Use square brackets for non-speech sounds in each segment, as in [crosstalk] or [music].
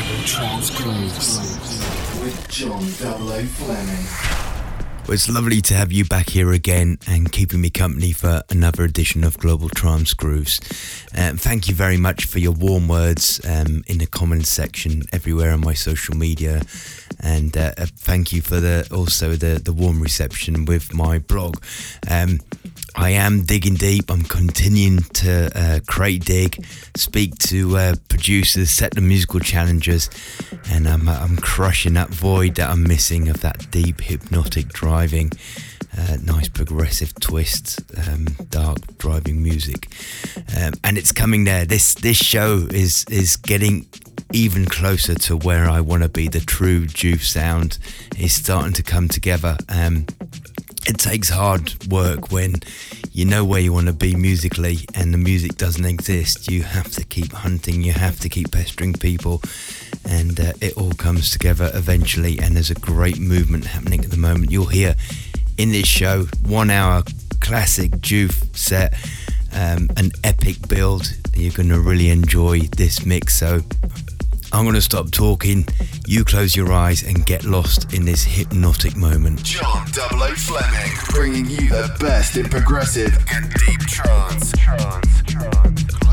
Global Trance Grooves with John Double O Fleming. Well, it's lovely to have you back here again and keeping me company for another edition of Global Trance Grooves. Um, thank you very much for your warm words um, in the comments section everywhere on my social media, and uh, uh thank you for the also the the warm reception with my blog. Um, I am digging deep. I'm continuing to uh, create dig, speak to uh, producers, set the musical challenges, and I'm, uh, I'm crushing that void that I'm missing of that deep hypnotic driving, uh, nice progressive twist, um, dark driving music, um, and it's coming there. This this show is is getting even closer to where I want to be. The true JOOF sound is starting to come together. Um, it takes hard work when you know where you want to be musically and the music doesn't exist. You have to keep hunting, you have to keep pestering people, and uh, it all comes together eventually. And there's a great movement happening at the moment. You'll hear in this show one hour classic JOOF set, um, an epic build. You're going to really enjoy this mix. So I'm going to stop talking. You close your eyes and get lost in this hypnotic moment. John Double O Fleming, bringing you the best in progressive and deep trance. trance, trance.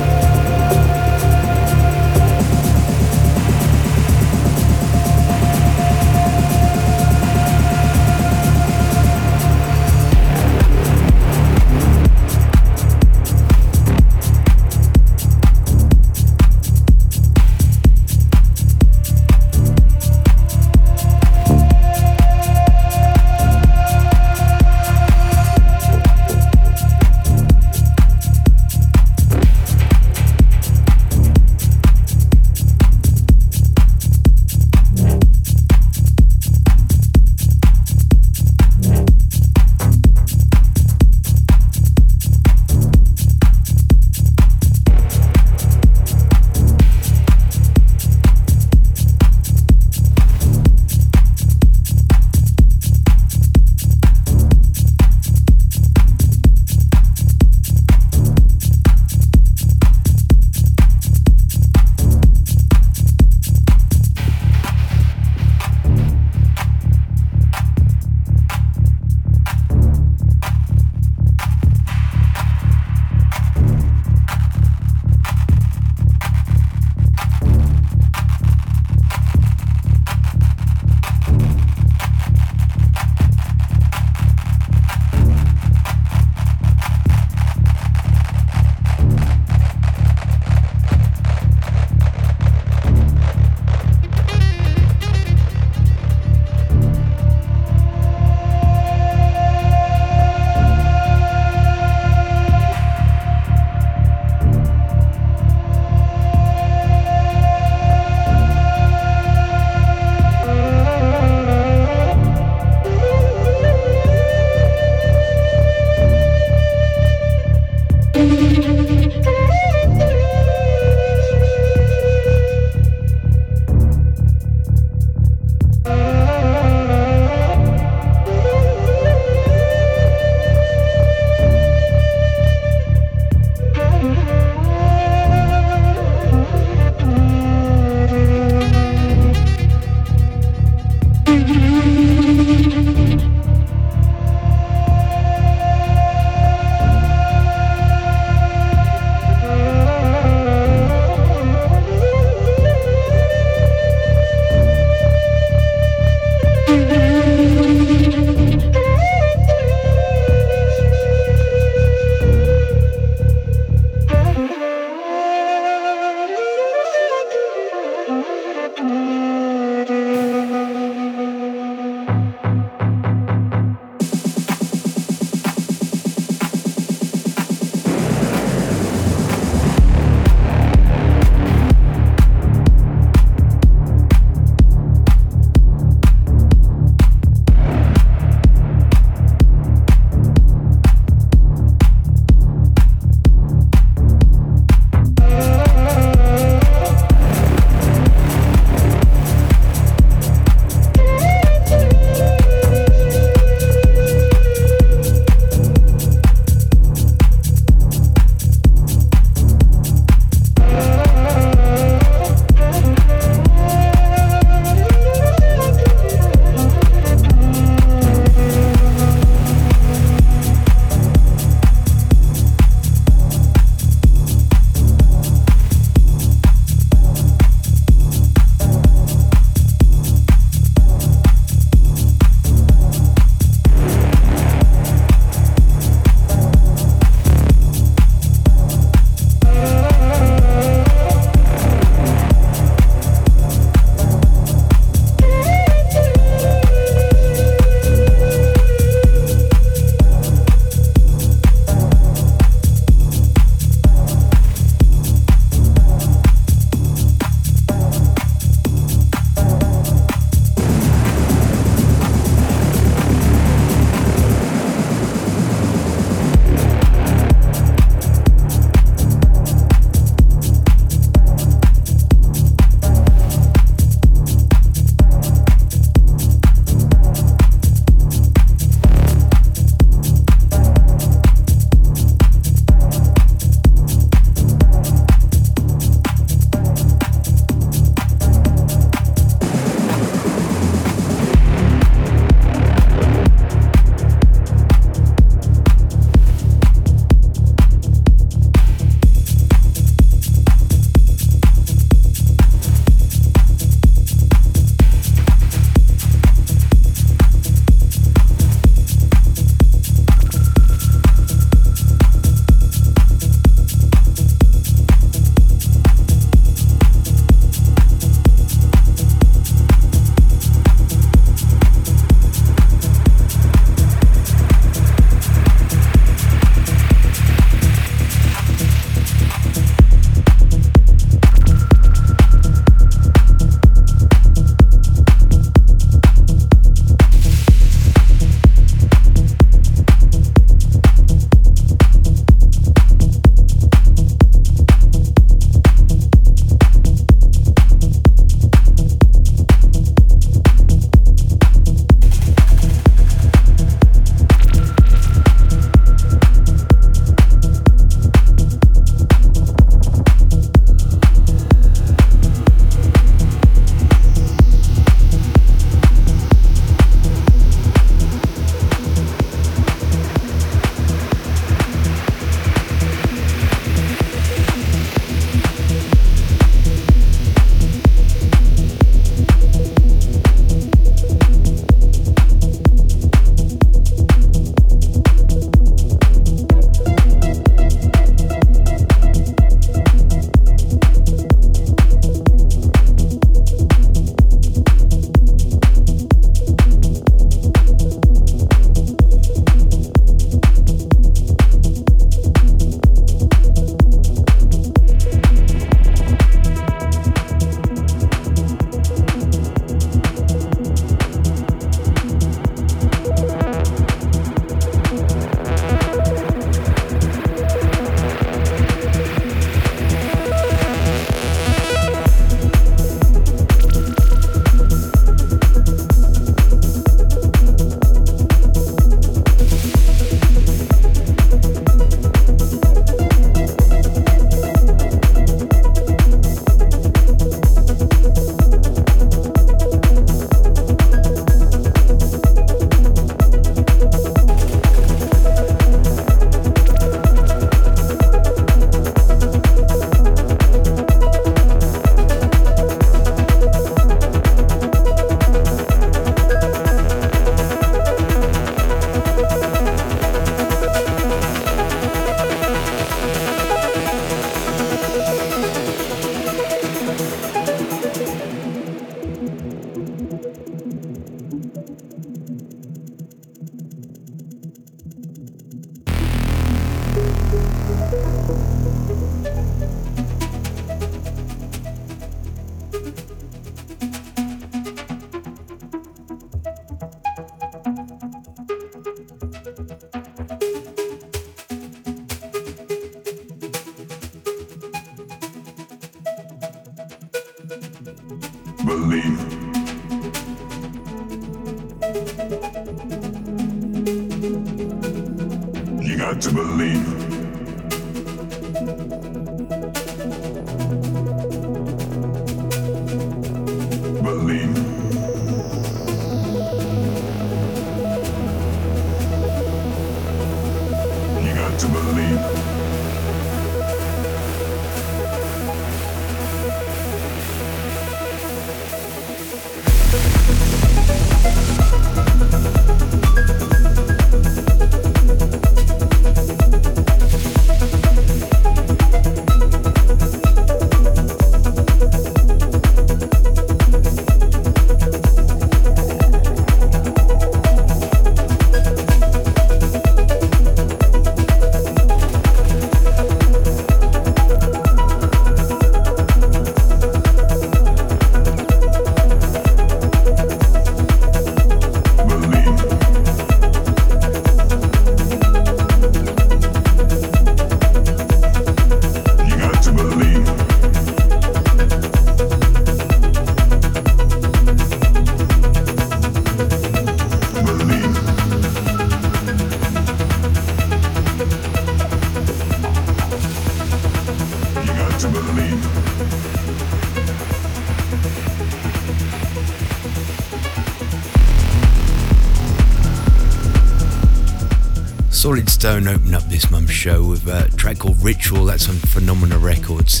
Stone opened up this month's show with a track called Ritual, that's on Phenomena Records.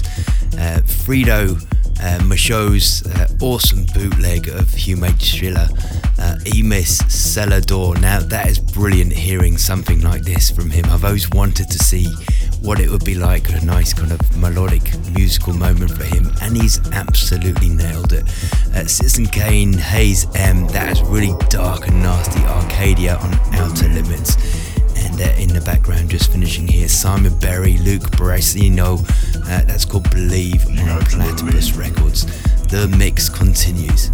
Uh, Fredo uh, Macho's uh, awesome bootleg of Hume Schiller, uh, Emis Celador. Now, that is brilliant hearing something like this from him. I've always wanted to see what it would be like, a nice kind of melodic musical moment for him, and he's absolutely nailed it. Uh, Citizen Kane, Haze M, that is really dark and nasty Arcadia on Outer Limits in the background, just finishing here. Simon Berry, Luke Brasino, uh, that's called Believe on Platipus Records. The mix continues.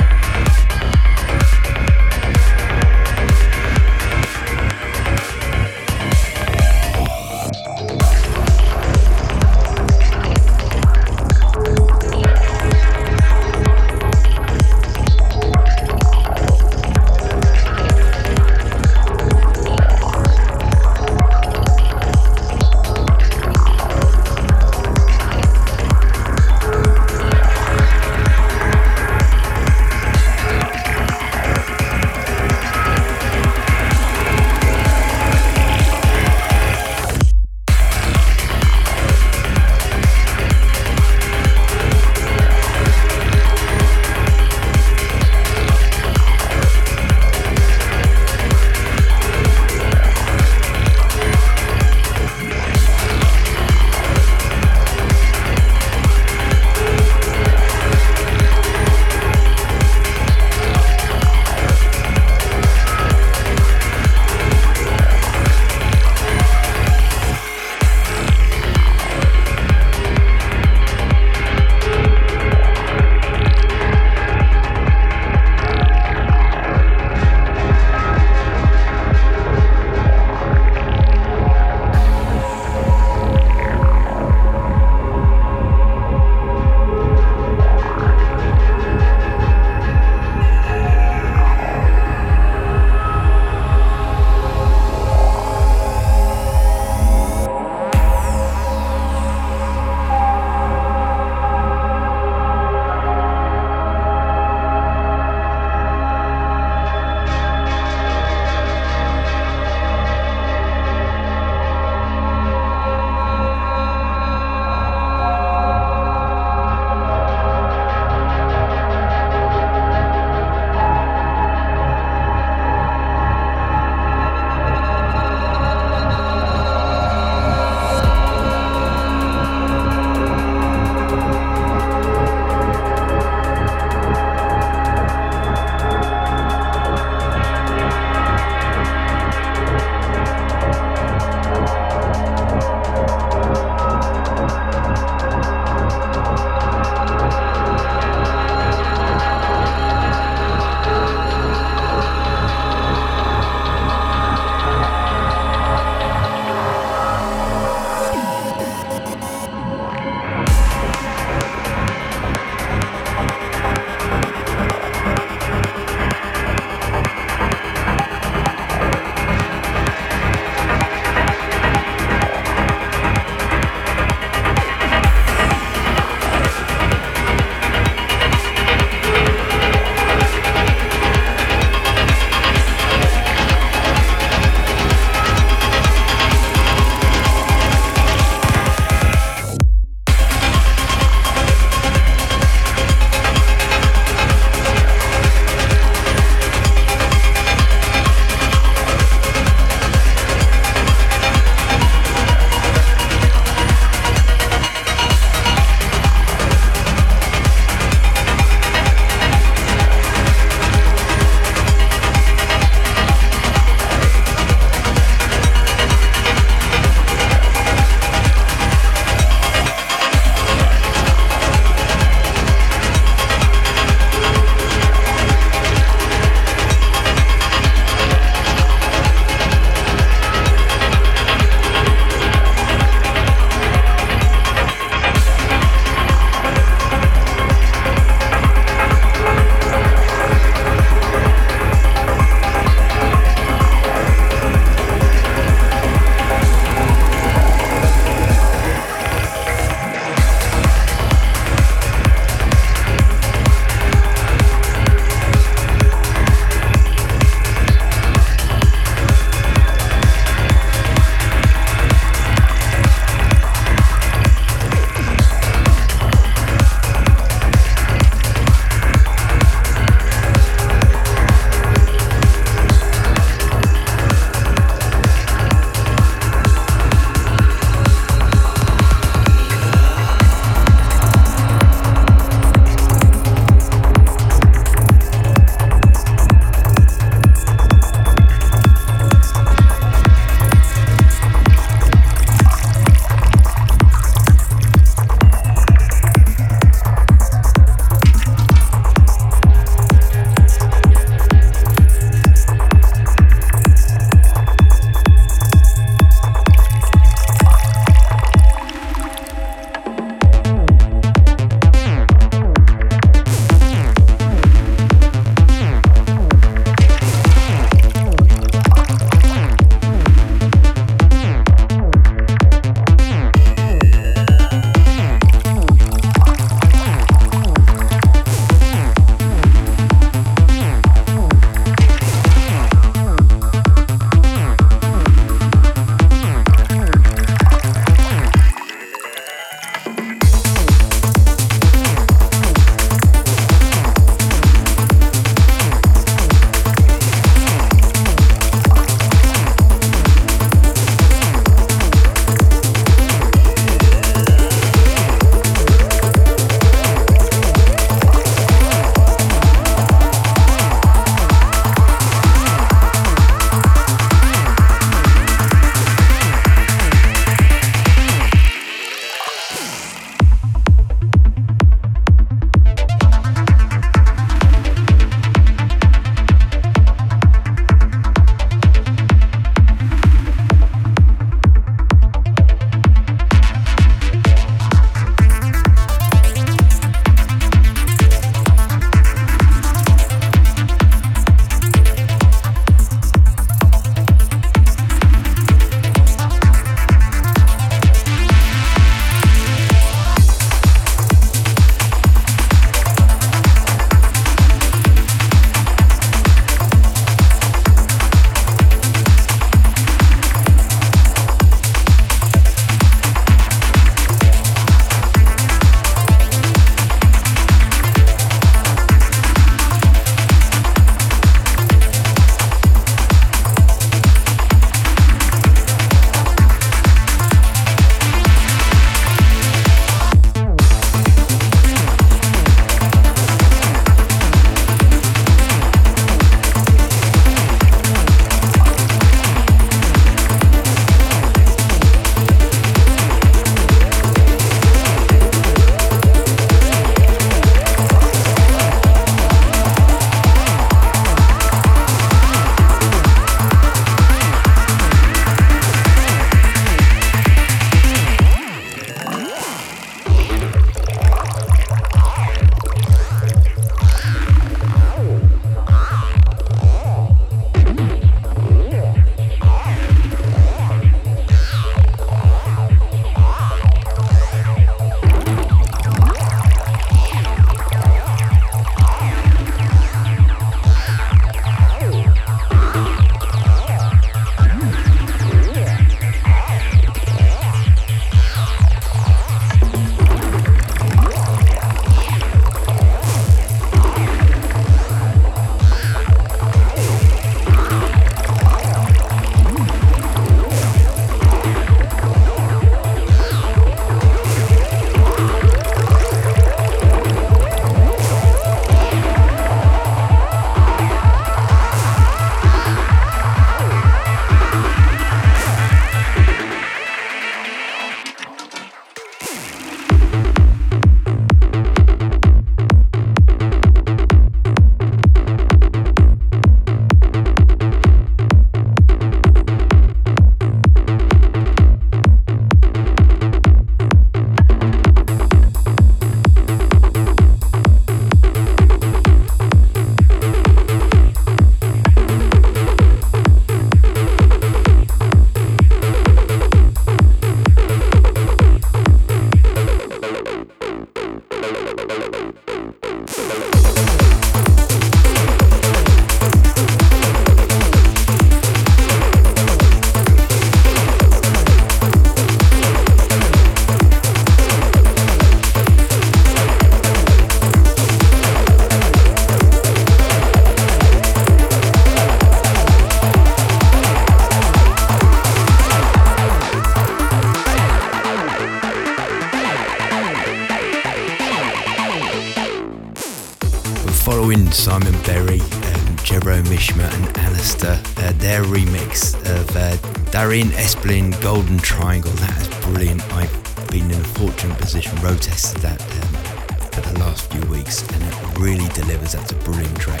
Position, road that um, for the last few weeks, and it really delivers. That's a brilliant track.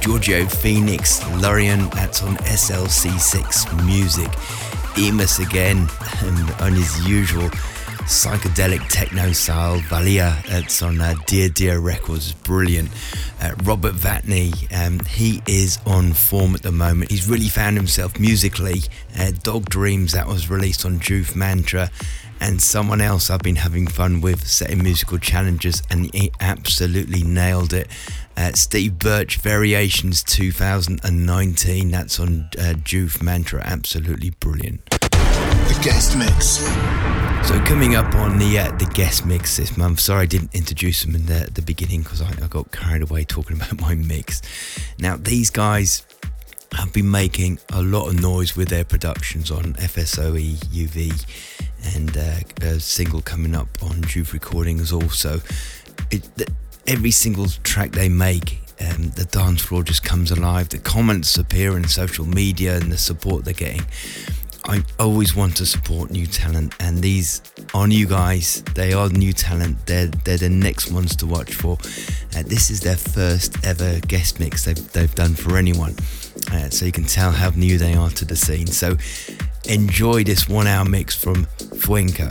Giorgio Phoenix, Lorien, that's on SLC6 Music. Emus again, [laughs] and on his usual psychedelic techno style. Valia, it's on uh, Dear Dear Records, brilliant. Uh, Robert Vadney, um, he is on form at the moment. He's really found himself musically. Uh, Dog Dreams, that was released on JOOF Mantra. And someone else I've been having fun with setting musical challenges, and he absolutely nailed it. Uh, Steve Birch, Variations 2019, that's on uh, JOOF Mantra, absolutely brilliant. The guest mix. So coming up on the uh, the guest mix this month. Sorry I didn't introduce them in the, the beginning because I, I got carried away talking [laughs] about my mix. Now these guys have been making a lot of noise with their productions on FSOE UV and uh, a single coming up on JOOF Recordings also. It, the, every single track they make, um, the dance floor just comes alive. The comments appear in social media and the support they're getting. I always want to support new talent, and these are new guys. They are new talent. They're they're the next ones to watch for. Uh, this is their first ever guest mix they've they've done for anyone, uh, so you can tell how new they are to the scene. So enjoy this one-hour mix from Fuenca.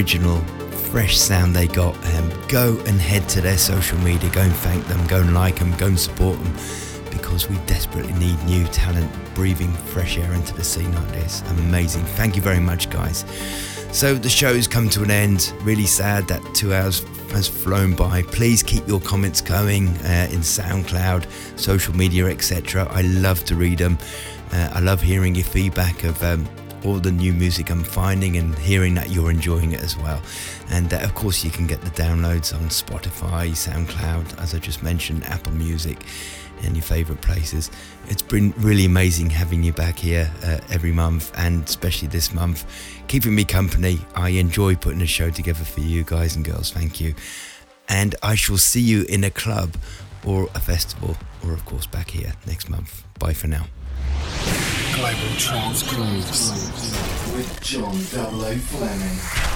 Original fresh sound they got. Um, go and head to their social media, go and thank them, go and like them, go and support them because we desperately need new talent breathing fresh air into the scene like this. Amazing. Thank you very much, guys. So the show's come to an end. Really sad that two hours has flown by. Please keep your comments going uh, in SoundCloud, social media, etc. I love to read them. Uh, I love hearing your feedback of um, all the new music I'm finding and hearing that you're enjoying it as well. And uh, of course, you can get the downloads on Spotify, SoundCloud, as I just mentioned, Apple Music, and your favorite places. It's been really amazing having you back here uh, every month, and especially this month, keeping me company. I enjoy putting a show together for you guys and girls. Thank you. And I shall see you in a club or a festival, or of course back here next month. Bye for now. Trance Grooves with John Double O Fleming.